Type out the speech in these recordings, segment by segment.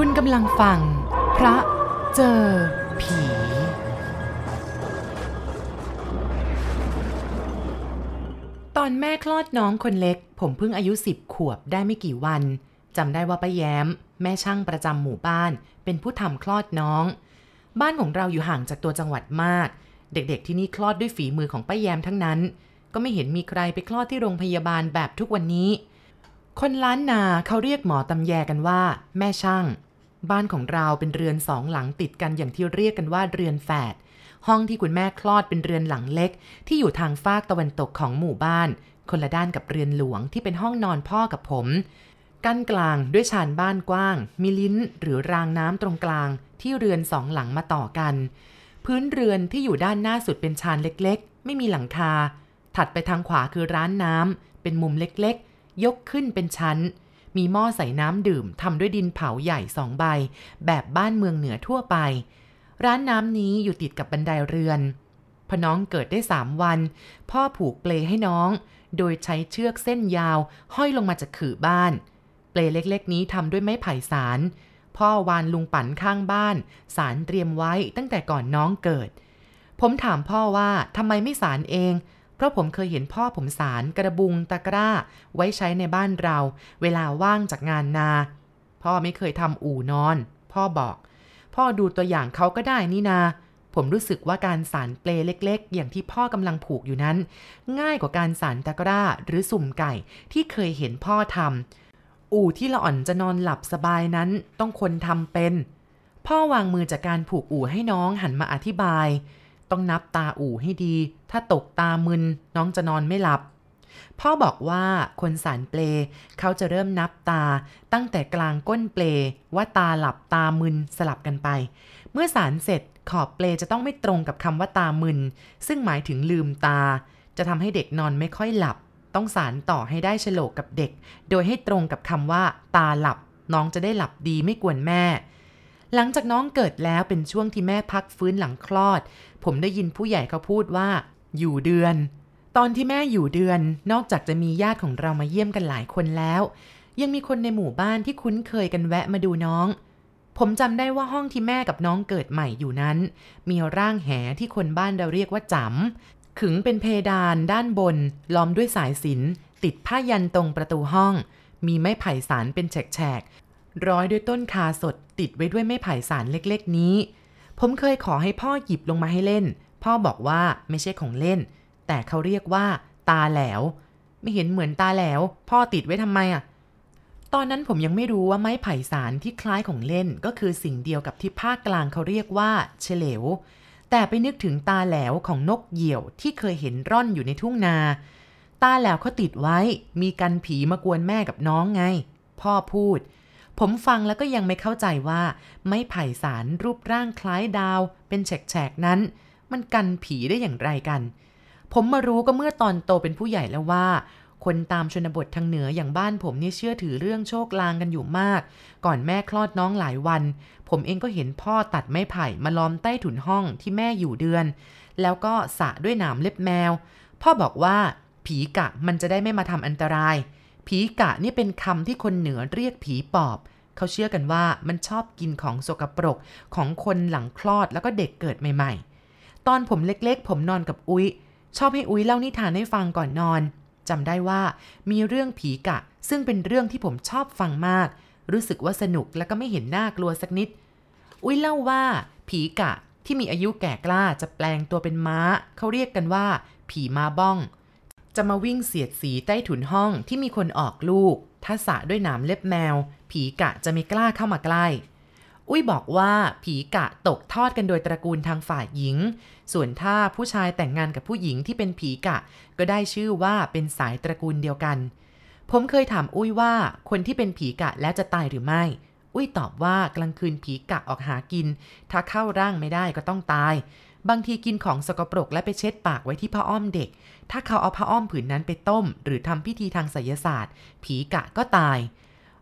คุณกำลังฟัง พระเจอผี ตอนแม่คลอดน้องคนเล็ก ผมเพิ่งอายุสิบขวบได้ไม่กี่วันจำได้ว่าป้าแย้ม แม่ช่างประจำหมู่บ้าน เป็นผู้ทำคลอดน้อง บ้านของเราอยู่ห่างจากตัวจังหวัดมาก เด็กๆที่นี่คลอดด้วยฝีมือของป้าแย้มทั้งนั้น ก็ไม่เห็นมีใครไปคลอดที่โรงพยาบาลแบบทุกวันนี้คนล้านนาเขาเรียกหมอตำแยกันว่า แม่ช่าง บ้านของเราเป็นเรือนสองหลังติดกันอย่างที่เรียกกันว่าเรือนแฝด ห้องที่คุณแม่คลอดเป็นเรือนหลังเล็ก ที่อยู่ทางฟากตะวันตกของหมู่บ้าน คนละด้านกับเรือนหลวงที่เป็นห้องนอนพ่อกับผมกั้นกลางด้วยชานบ้านกว้าง มีลิ้นหรือรางน้ำตรงกลาง ที่เรือนสองหลังมาต่อกัน พื้นเรือนที่อยู่ด้านหน้าสุดเป็นชานเล็กๆ ไม่มีหลังคา ถัดไปทางขวาคือร้านน้ำเป็นมุมเล็กๆ ยกขึ้นเป็นชั้น มีหม้อใส่น้ำดื่มทำด้วยดินเผาใหญ่สองใบ แบบบ้านเมืองเหนือทั่วไป ร้านน้ำนี้อยู่ติดกับบันไดเรือน พอน้องเกิดได้สามวัน พ่อผูกเปลให้น้อง โดยใช้เชือกเส้นยาว ห้อยลงมาจากขื่อบ้าน เปลเล็กๆ นี้ทำด้วยไม้ไผ่สารพ่อวานลุงปั่นข้างบ้าน สารเตรียมไว้ตั้งแต่ก่อนน้องเกิด ผมถามพ่อว่าทำไมไม่สารเอง เพราะผมเคยเห็นพ่อผมสารกระบุงตะกร้า ไว้ใช้ในบ้านเรา เวลาว่างจากงานนา พ่อไม่เคยทำอู่นอน พ่อบอก พ่อดูตัวอย่างเขาก็ได้นี่นา ผมรู้สึกว่าการสารเปลเล็กๆ อย่างที่พ่อกำลังผูกอยู่นั้น ง่ายกว่าการสารตะกร้าหรือสุ่มไก่ที่เคยเห็นพ่อทำอู่ที่ละอ่อนจะนอนหลับสบายนั้นต้องคนทำเป็น พ่อวางมือจากการผูกอู่ให้น้องหันมาอธิบาย ต้องนับตาอู่ให้ดี ถ้าตกตามึนน้องจะนอนไม่หลับ พ่อบอกว่าคนสารเปลเขาจะเริ่มนับตาตั้งแต่กลางก้นเปลว่าตาหลับตามึนสลับกันไป เมื่อสารเสร็จขอบเปลจะต้องไม่ตรงกับคำว่าตามึน ซึ่งหมายถึงลืมตา จะทำให้เด็กนอนไม่ค่อยหลับ ต้องสารต่อให้ได้ฉลกกับเด็ก โดยให้ตรงกับคำว่า ตาหลับ น้องจะได้หลับดีไม่กวนแม่ หลังจากน้องเกิดแล้วเป็นช่วงที่แม่พักฟื้นหลังคลอด ผมได้ยินผู้ใหญ่เขาพูดว่า อยู่เดือน ตอนที่แม่อยู่เดือน นอกจากจะมีญาติของเรามาเยี่ยมกันหลายคนแล้ว ยังมีคนในหมู่บ้านที่คุ้นเคยกันแวะมาดูน้อง ผมจำได้ว่าห้องที่แม่กับน้องเกิดใหม่อยู่นั้น มีร่างแหที่คนบ้านเราเรียกว่าจำขึงเป็นเพดานด้านบน ล้อมด้วยสายสิญจนติดผ้ายันตรงประตูห้อง มีไม้ไผ่สารเป็นแฉก ร้อยด้วยต้นคาสดติดไว้ด้วยไม้ไผ่สารเล็กๆ นี้ ผมเคยขอให้พ่อหยิบลงมาให้เล่น พ่อบอกว่าไม่ใช่ของเล่น แต่เขาเรียกว่า ตาแหลว ไม่เห็นเหมือนตาแหลว พ่อติดไว้ทำไมอะ ตอนนั้นผมยังไม่รู้ว่าไม้ไผ่สารที่คล้ายของเล่นก็คือสิ่งเดียวกับที่ภาคกลางเขาเรียกว่าเฉลว แต่ไปนึกถึงตาแหลวของนกเหยี่ยวที่เคยเห็นร่อนอยู่ในทุ่งนา ตาแหลวเขาติดไว้ มีกันผีมากวนแม่กับน้องไง พ่อพูด ผมฟังแล้วก็ยังไม่เข้าใจว่า ไม้ไผ่สารรูปร่างคล้ายดาว เป็นแฉกๆนั้น มันกันผีได้อย่างไรกัน ผมมารู้ก็เมื่อตอนโตเป็นผู้ใหญ่แล้วว่า คนตามชนบททางเหนืออย่างบ้านผมนี่เชื่อถือเรื่องโชคลางกันอยู่มาก ก่อนแม่คลอดน้องหลายวัน ผมเองก็เห็นพ่อตัดไม้ไผ่มาล้อมใต้ถุนห้องที่แม่อยู่เดือน แล้วก็สะด้วยหนามเล็บแมว พ่อบอกว่าผีกะมันจะได้ไม่มาทำอันตราย ผีกะนี่เป็นคำที่คนเหนือเรียกผีปอบ เขาเชื่อกันว่ามันชอบกินของสกปรกของคนหลังคลอดแล้วก็เด็กเกิดใหม่ๆ ตอนผมเล็กๆ ผมนอนกับอุ้ยชอบให้อุ้ยเล่านิทานให้ฟังก่อนนอนจำได้ว่ามีเรื่องผีกะ ซึ่งเป็นเรื่องที่ผมชอบฟังมาก รู้สึกว่าสนุกและก็ไม่เห็นน่ากลัวสักนิด อุ้ยเล่าว่า ผีกะที่มีอายุแก่กล้าจะแปลงตัวเป็นม้า เขาเรียกกันว่า ผีม้าบ้อง จะมาวิ่งเสียดสีใต้ถุนห้องที่มีคนออกลูก ถ้าสะด้วยหนามเล็บแมว ผีกะจะไม่กล้าเข้ามาใกล้ อุ้ยบอกว่าผีกะตกทอดกันโดยตระกูลทางฝ่ายหญิง ส่วนถ้าผู้ชายแต่งงานกับผู้หญิงที่เป็นผีกะ ก็ได้ชื่อว่าเป็นสายตระกูลเดียวกัน ผมเคยถามอุ้ยว่าคนที่เป็นผีกะแล้วจะตายหรือไม่ อุ้ยตอบว่ากลางคืนผีกะออกหากิน ถ้าเข้าร่างไม่ได้ก็ต้องตายบางทีกินของสกปรกและไปเช็ดปากไว้ที่ผ้าอ้อมเด็ก ถ้าเขาเอาผ้าอ้อมผืนนั้นไปต้ม หรือทำพิธีทางไสยศาสตร์ ผีกะก็ตาย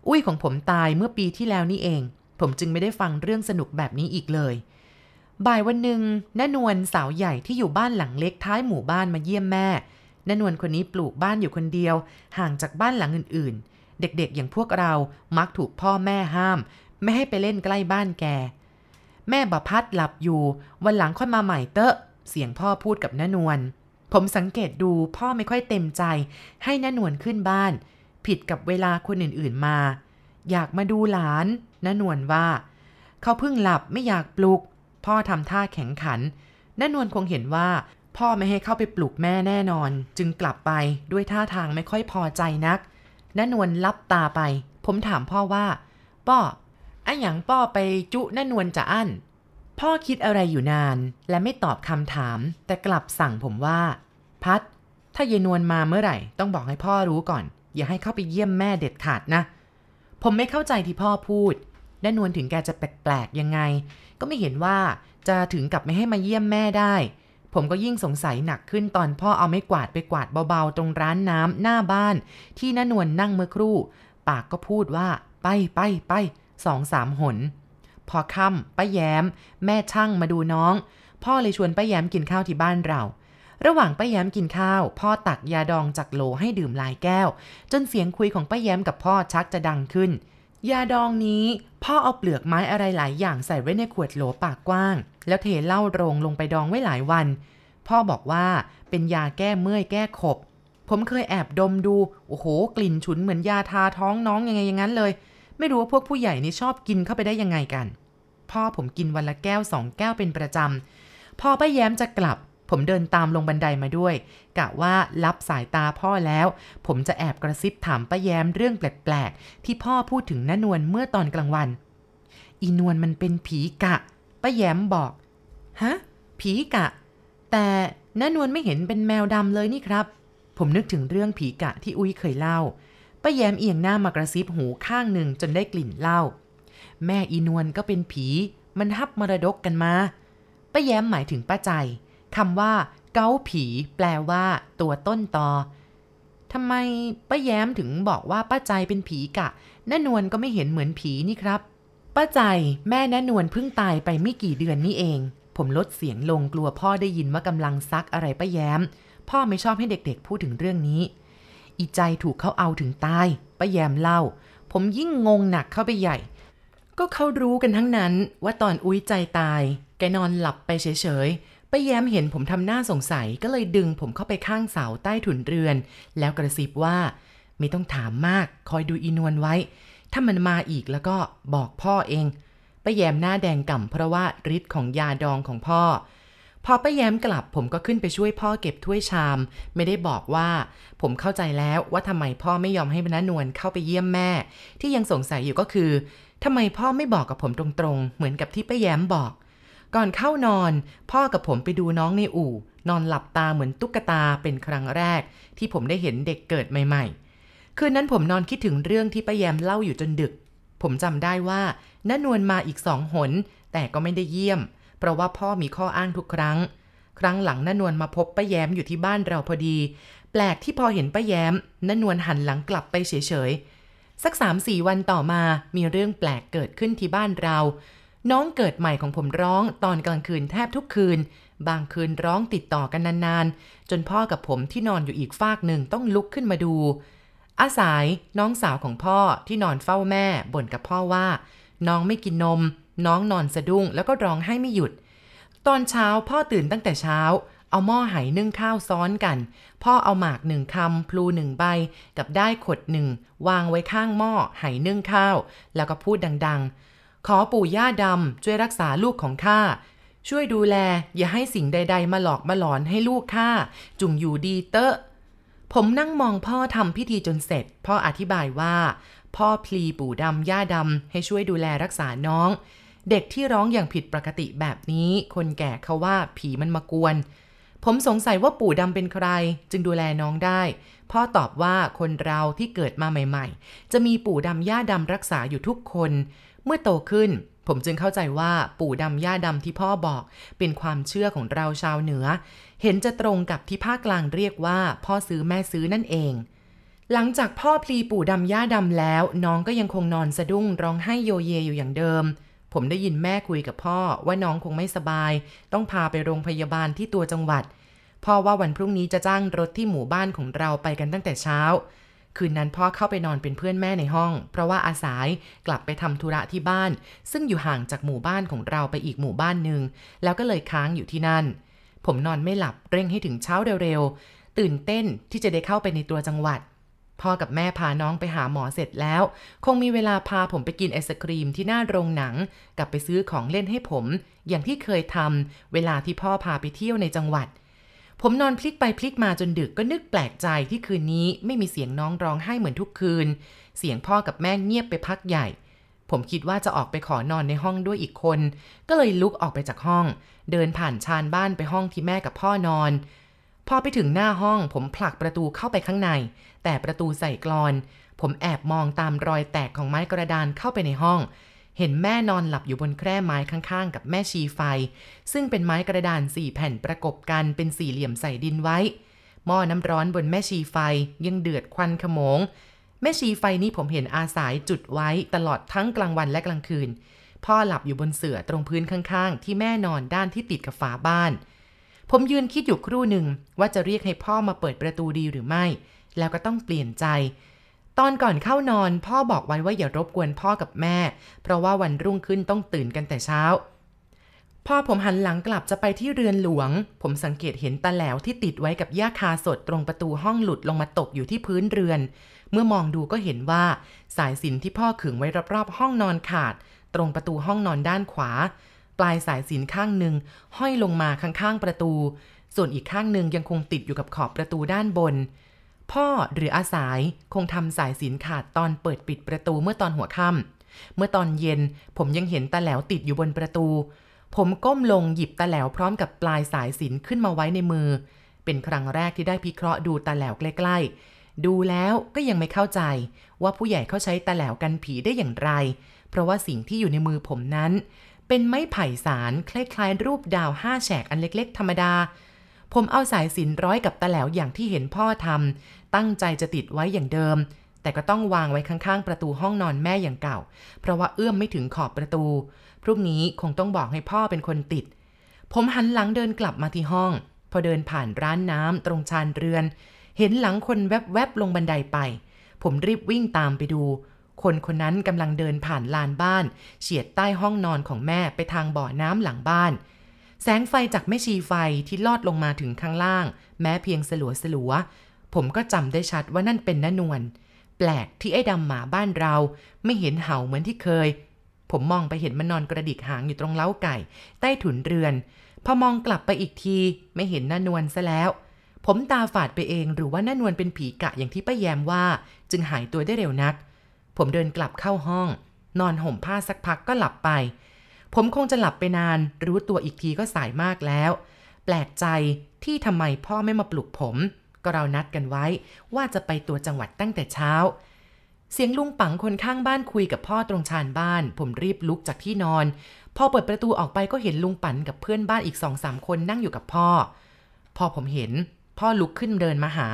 อุ้ยของผมตายเมื่อปีที่แล้วนี่เอง ผมจึงไม่ได้ฟังเรื่องสนุกแบบนี้อีกเลย บ่ายวันหนึ่งน้านวลสาวใหญ่ที่อยู่บ้านหลังเล็กท้ายหมู่บ้านมาเยี่ยมแม่น้านวลคนนี้ปลูกบ้านอยู่คนเดียว ห่างจากบ้านหลังอื่น ๆ เด็กๆ อย่างพวกเรามักถูกพ่อแม่ห้าม ไม่ให้ไปเล่นใกล้บ้านแก แม่บพัดหลับอยู่ วันหลังค่อยมาใหม่เตอะ เสียงพ่อพูดกับน้านวล ผมสังเกตดูพ่อไม่ค่อยเต็มใจ ให้น้านวลขึ้นบ้าน ผิดกับเวลาคนอื่นๆมา อยากมาดูหลานน้านวลว่า เขาเพิ่งหลับไม่อยากปลุก พ่อทำท่าแข็งขันน้านวลคงเห็นว่า พ่อไม่ให้เข้าไปปลุกแม่แน่นอน จึงกลับไปด้วยท่าทางไม่ค่อยพอใจนักน้านวลลับตาไป ผมถามพ่อว่าป้อไอ้หยังป้อไปจุน้านวลจะอั้นพ่อคิดอะไรอยู่นานและไม่ตอบคำถาม แต่กลับสั่งผมว่า พัดถ้าเยนวลมาเมื่อไหร่ ต้องบอกให้พ่อรู้ก่อน อย่าให้เข้าไปเยี่ยมแม่เด็ดขาดนะ ผมไม่เข้าใจที่พ่อพูดน้านวลถึงแกจะแปลกๆยังไง ก็ไม่เห็นว่าจะถึงกับไม่ให้มาเยี่ยมแม่ได้ ผมก็ยิ่งสงสัยหนักขึ้นตอนพ่อเอาไม้กวาดไปกวาดเบาๆ ตรงร้านน้ำหน้าบ้าน ที่น้านวลนั่งเมื่อครู่ ปากก็พูดว่า ไปไปไปสองสามหน พอค่ำป้าแย้ม แม่ช่างมาดูน้อง พ่อเลยชวนป้าแย้มกินข้าวที่บ้านเรา ระหว่างป้าแย้มกินข้าว พ่อตักยาดองจากโหลให้ดื่มหลายแก้ว จนเสียงคุยของป้าแย้มกับพ่อชักจะดังขึ้น ยาดองนี้พ่อเอาเปลือกไม้อะไรหลายอย่างใส่ไว้ในขวดโหลปากกว้าง แล้วเทเหล้าโรงลงไปดองไว้หลายวัน พ่อบอกว่าเป็นยาแก้เมื่อยแก้ขบ ผมเคยแอบดมดูโอ้โห กลิ่นฉุนเหมือนยาทาท้องน้องยังไงอย่างนั้นเลย ไม่รู้ว่าพวกผู้ใหญ่นี่ชอบกินเข้าไปได้ยังไงกัน พ่อผมกินวันละแก้วสองแก้วเป็นประจำพอป้าแย้มจะกลับ ผมเดินตามลงบันไดมาด้วย กะว่ารับสายตาพ่อแล้ว ผมจะแอบกระซิบถามป้าแย้มเรื่องแปลกๆ ที่พ่อพูดถึงน้านวลเมื่อตอนกลางวัน อีนวลมันเป็นผีกะป้าแย้มบอก ฮะ ผีกะ แต่น้านวลไม่เห็นเป็นแมวดำเลยนี่ครับ ผมนึกถึงเรื่องผีกะที่อุ้ยเคยเล่าป้าแย้มเอียงหน้ามากระซิบหูข้างหนึ่งจนได้กลิ่นเหล้าแม่อีนวลก็เป็นผี มันฮับมรดกกันมาป้าแย้มหมายถึงป้าใจ คำว่า เก้าผี แปลว่า ตัวต้นตอทำไมป้าแย้มถึงบอกว่าป้าใจเป็นผีกะน้านวลก็ไม่เห็นเหมือนผีนี่ครับ ป้าใจแม่น้านวลเพิ่งตายไปไม่กี่เดือนนี่เอง ผมลดเสียงลงกลัวพ่อได้ยินว่ากำลังซักอะไรป้าแย้ม พ่อไม่ชอบให้เด็กๆพูดถึงเรื่องนี้ อีใจถูกเขาเอาถึงตายป้าแย้มเล่า ผมยิ่งงงหนักเข้าไปใหญ่ ก็เขารู้กันทั้งนั้นว่าตอนอุ้ยใจตาย แกนอนหลับไปเฉยๆ ป้าแยมเห็นผมทำหน้าสงสัยก็เลยดึงผมเข้าไปข้างเสาใต้ถุนเรือน แล้วกระซิบว่าไม่ต้องถามมากคอยดูอีนวลไว้ ถ้ามันมาอีกแล้วก็บอกพ่อเองป้าแยมหน้าแดงก่ำเพราะว่าฤทธิ์ของยาดองของพ่อ พอป้าแย้มกลับผมก็ขึ้นไปช่วยพ่อเก็บถ้วยชาม ไม่ได้บอกว่า ผมเข้าใจแล้วว่าทำไมพ่อไม่ยอมให้น้านวลเข้าไปเยี่ยมแม่ ที่ยังสงสัยอยู่ก็คือทำไมพ่อไม่บอกกับผมตรงๆ เหมือนกับที่ป้าแย้มบอก ก่อนเข้านอน พ่อกับผมไปดูน้องในอู่ นอนหลับตาเหมือนตุ๊กตาเป็นครั้งแรก ที่ผมได้เห็นเด็กเกิดใหม่ ๆ คืนนั้นผมนอนคิดถึงเรื่องที่ป้าแยมเล่าอยู่จนดึก ผมจำได้ว่าน้านวลมาอีกสองหน แต่ก็ไม่ได้เยี่ยม เพราะว่าพ่อมีข้ออ้างทุกครั้ง ครั้งหลังน้านวลมาพบป้าแยมอยู่ที่บ้านเราพอดี แปลกที่พอเห็นป้าแยมน้านวลหันหลังกลับไปเฉยๆสักสามสี่วันต่อมามีเรื่องแปลกเกิดขึ้นที่บ้านเรา น้องเกิดใหม่ของผมร้องตอนกลางคืนแทบทุกคืน บางคืนร้องติดต่อกันนานๆ จนพ่อกับผมที่นอนอยู่อีกฟากหนึ่งต้องลุกขึ้นมาดู อาสายน้องสาวของพ่อที่นอนเฝ้าแม่บ่นกับพ่อว่า น้องไม่กินนม น้องนอนสะดุ้งแล้วก็ร้องไห้ไม่หยุด ตอนเช้าพ่อตื่นตั้งแต่เช้า เอาหม้อไหนึ่งข้าวซ้อนกัน พ่อเอาหมากหนึ่งคำพลูหนึ่งใบกับได้ขดหนึ่งวางไว้ข้างหม้อไหนึ่งข้าว แล้วก็พูดดังๆ ขอปู่ย่าดำช่วยรักษาลูกของข้าช่วยดูแล อย่าให้สิ่งใด ๆ มาหลอกมาหลอนให้ลูกข้าจุงอยู่ดีเตอะ ผมนั่งมองพ่อทำพิธีจนเสร็จ พ่ออธิบายว่า พ่อพลีปู่ดำย่าดำให้ช่วยดูแลรักษาน้อง เด็กที่ร้องอย่างผิดปกติแบบนี้ คนแก่เขาว่าผีมันมากวน ผมสงสัยว่าปู่ดำเป็นใคร จึงดูแลน้องได้ พ่อตอบว่าคนเราที่เกิดมาใหม่ ๆ จะมีปู่ดำย่าดำรักษาอยู่ทุกคน เมื่อโตขึ้น ผมจึงเข้าใจว่าปู่ดำย่าดำที่พ่อบอก เป็นความเชื่อของเราชาวเหนือ เห็นจะตรงกับที่ภาคกลางเรียกว่า พ่อซื้อแม่ซื้อนั่นเอง หลังจากพ่อพลีปู่ดำย่าดำแล้ว น้องก็ยังคงนอนสะดุ้งร้องไห้โยเยอยู่อย่างเดิม ผมได้ยินแม่คุยกับพ่อว่าน้องคงไม่สบาย ต้องพาไปโรงพยาบาลที่ตัวจังหวัด พ่อว่าวันพรุ่งนี้จะจ้างรถที่หมู่บ้านของเราไปกันตั้งแต่เช้า คืนนั้นพ่อเข้าไปนอนเป็นเพื่อนแม่ในห้อง เพราะว่าอาสายกลับไปทำธุระที่บ้าน ซึ่งอยู่ห่างจากหมู่บ้านของเราไปอีกหมู่บ้านหนึ่งแล้วก็เลยค้างอยู่ที่นั่น ผมนอนไม่หลับเร่งให้ถึงเช้าเร็วๆตื่นเต้นที่จะได้เข้าไปในตัวจังหวัด พ่อกับแม่พาน้องไปหาหมอเสร็จแล้ว คงมีเวลาพาผมไปกินไอศครีมที่หน้าโรงหนัง กลับไปซื้อของเล่นให้ผม อย่างที่เคยทำเวลาที่พ่อพาไปเที่ยวในจังหวัด ผมนอนพลิกไปพลิกมาจนดึกก็นึกแปลกใจที่คืนนี้ไม่มีเสียงน้องร้องไห้เหมือนทุกคืน เสียงพ่อกับแม่เงียบไปพักใหญ่ ผมคิดว่าจะออกไปขอนอนในห้องด้วยอีกคน ก็เลยลุกออกไปจากห้อง เดินผ่านชานบ้านไปห้องที่แม่กับพ่อนอน พอไปถึงหน้าห้องผมผลักประตูเข้าไปข้างใน แต่ประตูใส่กรอน ผมแอบมองตามรอยแตกของไม้กระดานเข้าไปในห้อง เห็นแม่นอนหลับอยู่บนแคร่ไม้ข้างๆ กับแม่ชีไฟ ซึ่งเป็นไม้กระดานสี่แผ่นประกบกันเป็นสี่เหลี่ยมใส่ดินไว้ หม้อน้ำร้อนบนแม่ชีไฟยังเดือดควันขโมง แม่ชีไฟนี้ผมเห็นอาสายจุดไว้ตลอดทั้งกลางวันและกลางคืน พ่อหลับอยู่บนเสื่อตรงพื้นข้างๆ ที่แม่นอนด้านที่ติดกับฝาบ้าน ผมยืนคิดอยู่ครู่หนึ่งว่าจะเรียกให้พ่อมาเปิดประตูดีหรือไม่ แล้วก็ต้องเปลี่ยนใจ ตอนก่อนเข้านอนพ่อบอกไว้ว่าอย่ารบกวนพ่อกับแม่ เพราะว่าวันรุ่งขึ้นต้องตื่นกันแต่เช้าพ่อผมหันหลังกลับจะไปที่เรือนหลวง ผมสังเกตเห็นตาแหลวที่ติดไว้กับหญ้าคาสดตรงประตูห้องหลุดลงมาตกอยู่ที่พื้นเรือน เมื่อมองดูก็เห็นว่าสายสินที่พ่อขึงไว้รอบๆห้องนอนขาด ตรงประตูห้องนอนด้านขวา ปลายสายสินข้างหนึ่งห้อยลงมาข้างๆประตู ส่วนอีกข้างหนึ่งยังคงติดอยู่กับขอบประตูด้านบน พ่อหรืออาสายคงทำสายสินขาดตอนเปิดปิดประตูเมื่อตอนหัวค่ำเมื่อตอนเย็นผมยังเห็นตาแหลวติดอยู่บนประตู ผมก้มลงหยิบตาแหลวพร้อมกับปลายสายสินขึ้นมาไว้ในมือ เป็นครั้งแรกที่ได้พิเคราะห์ดูตาแหลวใกล้ๆ ดูแล้วก็ยังไม่เข้าใจ ว่าผู้ใหญ่เขาใช้ตาแหลวกันผีได้อย่างไร เพราะว่าสิ่งที่อยู่ในมือผมนั้น เป็นไม้ไผ่สารคล้ายๆ รูปดาวห้าแฉกอันเล็กๆ ธรรมดา ผมเอาสายสินร้อยกับตะแหลวอย่างที่เห็นพ่อทำตั้งใจจะติดไว้อย่างเดิม แต่ก็ต้องวางไว้ข้างๆ ประตูห้องนอนแม่อย่างเก่า เพราะว่าเอื้อมไม่ถึงขอบประตู พรุ่งนี้คงต้องบอกให้พ่อเป็นคนติด ผมหันหลังเดินกลับมาที่ห้อง พอเดินผ่านร้านน้ำตรงชานเรือน เห็นหลังคนแวบๆลงบันไดไป ผมรีบวิ่งตามไปดู คนคนนั้นกำลังเดินผ่านลานบ้าน เฉียดใต้ห้องนอนของแม่ไปทางบ่อน้ำหลังบ้าน แสงไฟจากแม่ชีไฟที่ลอดลงมาถึงข้างล่าง แม้เพียงสลัวสลัวผมก็จำได้ชัดว่านั่นเป็นนนวลแปลกที่ไอ้ดำหมาบ้านเรา ไม่เห็นเห่าเหมือนที่เคย ผมมองไปเห็นมันนอนกระดิกหางอยู่ตรงเล้าไก่ ใต้ถุนเรือน พอมองกลับไปอีกทีไม่เห็นนนวลซะแล้ว ผมตาฝาดไปเองหรือว่านนวลเป็นผีกะอย่างที่ป้าแยมว่า จึงหายตัวได้เร็วนัก ผมเดินกลับเข้าห้อง นอนห่มผ้าสักพักก็หลับไป ผมคงจะหลับไปนาน รู้ตัวอีกทีก็สายมากแล้ว แปลกใจที่ทำไมพ่อไม่มาปลุกผม ก็เรานัดกันไว้ว่าจะไปตัวจังหวัดตั้งแต่เช้า เสียงลุงปังคนข้างบ้านคุยกับพ่อตรงชานบ้าน ผมรีบลุกจากที่นอน พอเปิดประตูออกไปก็เห็นลุงปันกับเพื่อนบ้านอีกสองสามคนนั่งอยู่กับพ่อ พอผมเห็น พ่อลุกขึ้นเดินมาหา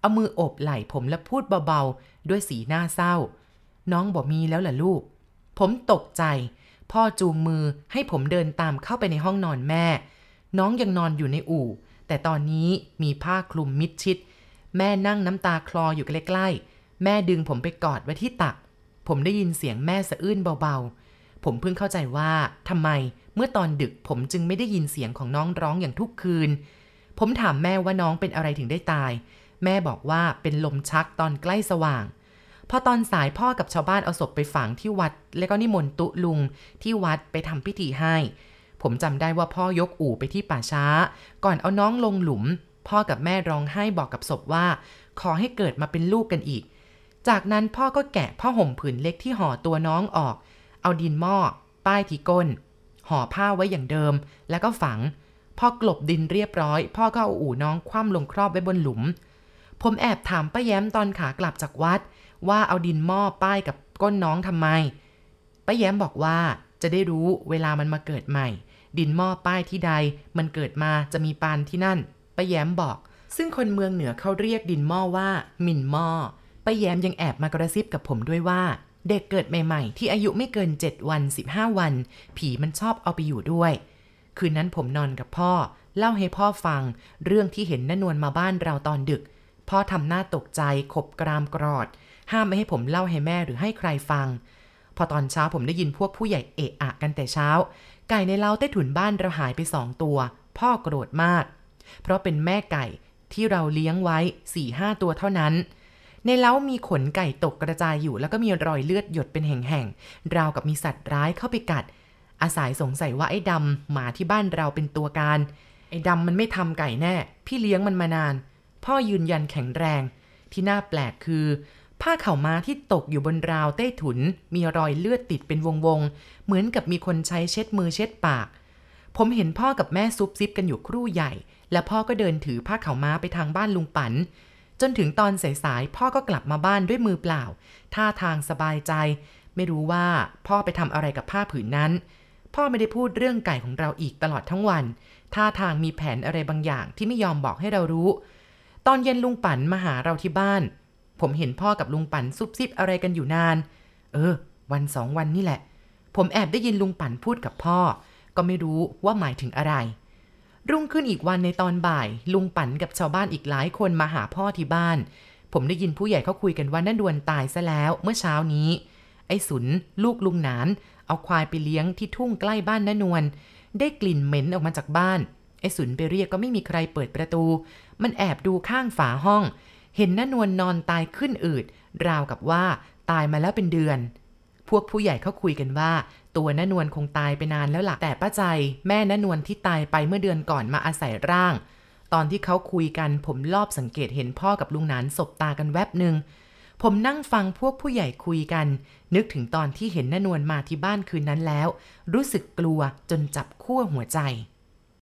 เอามือโอบไหล่ผมและพูดเบาๆ ด้วยสีหน้าเศร้า น้องบอกมีแล้วล่ะลูก ผมตกใจ พ่อจูงมือให้ผมเดินตามเข้าไปในห้องนอนแม่ น้องยังนอนอยู่ในอู่ แต่ตอนนี้มีผ้าคลุมมิดชิด แม่นั่งน้ำตาคลออยู่ใกล้ๆ แม่ดึงผมไปกอดไว้ที่ตัก ผมได้ยินเสียงแม่สะอื้นเบาๆ ผมเพิ่งเข้าใจว่าทำไมเมื่อตอนดึกผมจึงไม่ได้ยินเสียงของน้องร้องอย่างทุกคืน ผมถามแม่ว่าน้องเป็นอะไรถึงได้ตาย แม่บอกว่าเป็นลมชักตอนใกล้สว่าง พอตอนสายพ่อกับชาวบ้านเอาศพไปฝังที่วัด แล้วก็นิมนต์ตุลุงที่วัดไปทำพิธีให้ ผมจำได้ว่าพ่อยกอู่ไปที่ป่าช้า ก่อนเอาน้องลงหลุม พ่อกับแม่ร้องไห้บอกกับศพว่า ขอให้เกิดมาเป็นลูกกันอีก จากนั้นพ่อก็แกะผ้าห่มผืนเล็กที่ห่อตัวน้องออก เอาดินหม้อป้ายที่ก้นห่อผ้าไว้อย่างเดิม แล้วก็ฝัง พอกลบดินเรียบร้อย พ่อก็เอาอู่น้องคว่ำลงครอบไว้บนหลุม ผมแอบถามป้าแย้มตอนขากลับจากวัด ว่าเอาดินหม้อป้ายกับก้นน้องทำไมป้าแย้มบอกว่าจะได้รู้เวลามันมาเกิดใหม่ ดินหม้อป้ายที่ใด มันเกิดมาจะมีปานที่นั่นป้าแย้มบอก ซึ่งคนเมืองเหนือเขาเรียกดินหม้อว่ามินหม้อป้าแย้มยังแอบมากระซิบกับผมด้วยว่า เด็กเกิดใหม่ๆ ที่อายุไม่เกิน 7 วัน 15 วัน ผีมันชอบเอาไปอยู่ด้วย คืนนั้นผมนอนกับพ่อ เล่าให้พ่อฟัง เรื่องที่เห็นนนวลมาบ้านเราตอนดึก พ่อทำหน้าตกใจขบกรามกรอด ห้ามไม่ให้ผมเล่าให้แม่หรือให้ใครฟัง พอตอนเช้าผมได้ยินพวกผู้ใหญ่เอะอะกันแต่เช้า ไก่ในเล้าใต้ถุนบ้านเราหายไปสองตัว พ่อโกรธมาก เพราะเป็นแม่ไก่ที่เราเลี้ยงไว้4ี่ห้าตัวเท่านั้น ในเล้ามีขนไก่ตกกระจายอยู่ แล้วก็มีรอยเลือดหยดเป็นแห่งๆราวกับมีสัตว์ร้ายเข้าไปกัด อาศัยสงสัยว่าไอ้ดำหมาที่บ้านเราเป็นตัวการไอ้ดำมันไม่ทำไก่แน่ พี่เลี้ยงมันมานาน พ่อยืนยันแข็งแรง ที่น่าแปลกคือ ผ้าเข่าม้าที่ตกอยู่บนราวใต้ถุน มีรอยเลือดติดเป็นวงๆ เหมือนกับมีคนใช้เช็ดมือเช็ดปาก ผมเห็นพ่อกับแม่ซุบซิบกันอยู่ครู่ใหญ่ และพ่อก็เดินถือผ้าเข่าม้าไปทางบ้านลุงปันจนถึงตอนสายๆพ่อก็กลับมาบ้านด้วยมือเปล่า ท่าทางสบายใจ ไม่รู้ว่าพ่อไปทำอะไรกับผ้าผืนนั้น พ่อไม่ได้พูดเรื่องไก่ของเราอีกตลอดทั้งวัน ท่าทางมีแผนอะไรบางอย่างที่ไม่ยอมบอกให้เรารู้ อนเย็นลุงปันมาหาเราที่บ้าน ผมเห็นพ่อกับลุงปันซุบซิบอะไรกันอยู่นาน เออ วันสองวันนี่แหละ ผมแอบได้ยินลุงปันพูดกับพ่อ ก็ไม่รู้ว่าหมายถึงอะไร รุ่งขึ้นอีกวันในตอนบ่าย ลุงปันกับชาวบ้านอีกหลายคนมาหาพ่อที่บ้าน ผมได้ยินผู้ใหญ่เขาคุยกันว่านั่นดวนตายซะแล้วเมื่อเช้านี้ ไอ้สุน ลูกลุงหนาน เอาควายไปเลี้ยงที่ทุ่งใกล้บ้านน้านวลได้กลิ่นเหม็นออกมาจากบ้าน ไอ้สุนไปเรียกก็ไม่มีใครเปิดประตู มันแอบดูข้างฝาห้อง เห็นน้านวลนอนตายขึ้นอืด ราวกับว่าตายมาแล้วเป็นเดือน พวกผู้ใหญ่เขาคุยกันว่า ตัวน้านวลคงตายไปนานแล้วล่ะ แต่ป้าใจ แม่น้านวลที่ตายไปเมื่อเดือนก่อนมาอาศัยร่าง ตอนที่เขาคุยกันผมรอบสังเกตเห็นพ่อกับลุงนานสบตากันแวบหนึ่งผมนั่งฟังพวกผู้ใหญ่คุยกัน นึกถึงตอนที่เห็นน้านวลมาที่บ้านคืนนั้นแล้ว รู้สึกกลัวจนจับขั้วหัวใจ